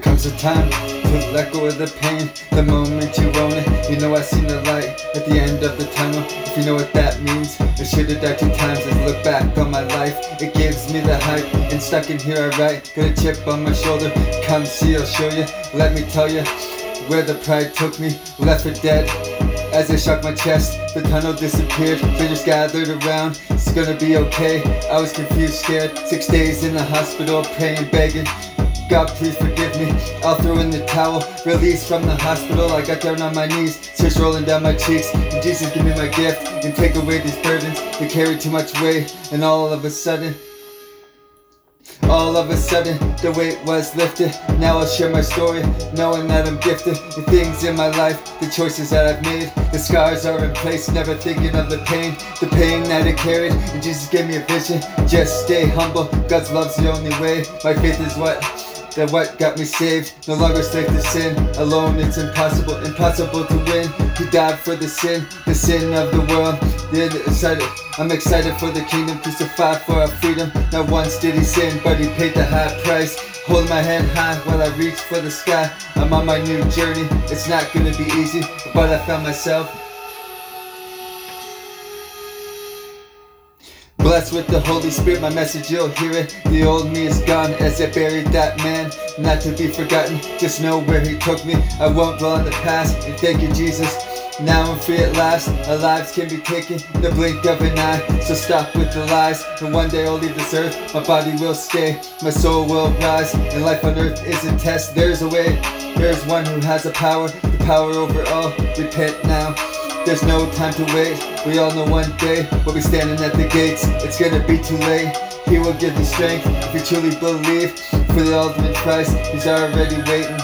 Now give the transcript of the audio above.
time to let go of the pain. The moment you own it, you know I seen the light at the end of the tunnel. If you know what that means, I should've died two times and look back on my life. It gives me the hype, and stuck in here I write. Got a chip on my shoulder, come see, I'll show you. Let me tell you where the pride took me, left for dead. As I shook my chest, the tunnel disappeared. Figures gathered around, it's gonna be okay. I was confused, scared. Six days in the hospital, praying, begging. God, please forgive me. I'll throw in the towel. Released from the hospital, I got down on my knees. Tears rolling down my cheeks. And Jesus, give me my gift and take away these burdens that carry too much weight. And all of a sudden, all of a sudden, the weight was lifted. Now I'll share my story, knowing that I'm gifted. The things in my life, the choices that I've made. The scars are in place, never thinking of the pain. The pain that I carried, and Jesus gave me a vision. Just stay humble, God's love's the only way. My faith is what that what got me saved. No longer slave to sin. Alone it's impossible, impossible to win. He died for the sin, the sin of the world. Excited, I'm excited for the kingdom, crucified for our freedom. Not once did he sin, but he paid the high price. Hold my hand high while I reach for the sky. I'm on my new journey. It's not gonna be easy, but I found myself. Blessed with the Holy Spirit, my message you'll hear it. The old me is gone as I buried that man, not to be forgotten. Just know where he took me. I won't dwell on the past. And thank you, Jesus. Now I'm free at last. Our lives can be taken the blink of an eye. So stop with the lies. And one day I'll leave this earth. My body will stay. My soul will rise. And life on earth is a test. There's a way. There's one who has the power. The power over all. Repent now. There's no time to wait. We all know one day we'll be standing at the gates. It's gonna be too late. He will give you strength if you truly believe. For the ultimate price, he's already waiting.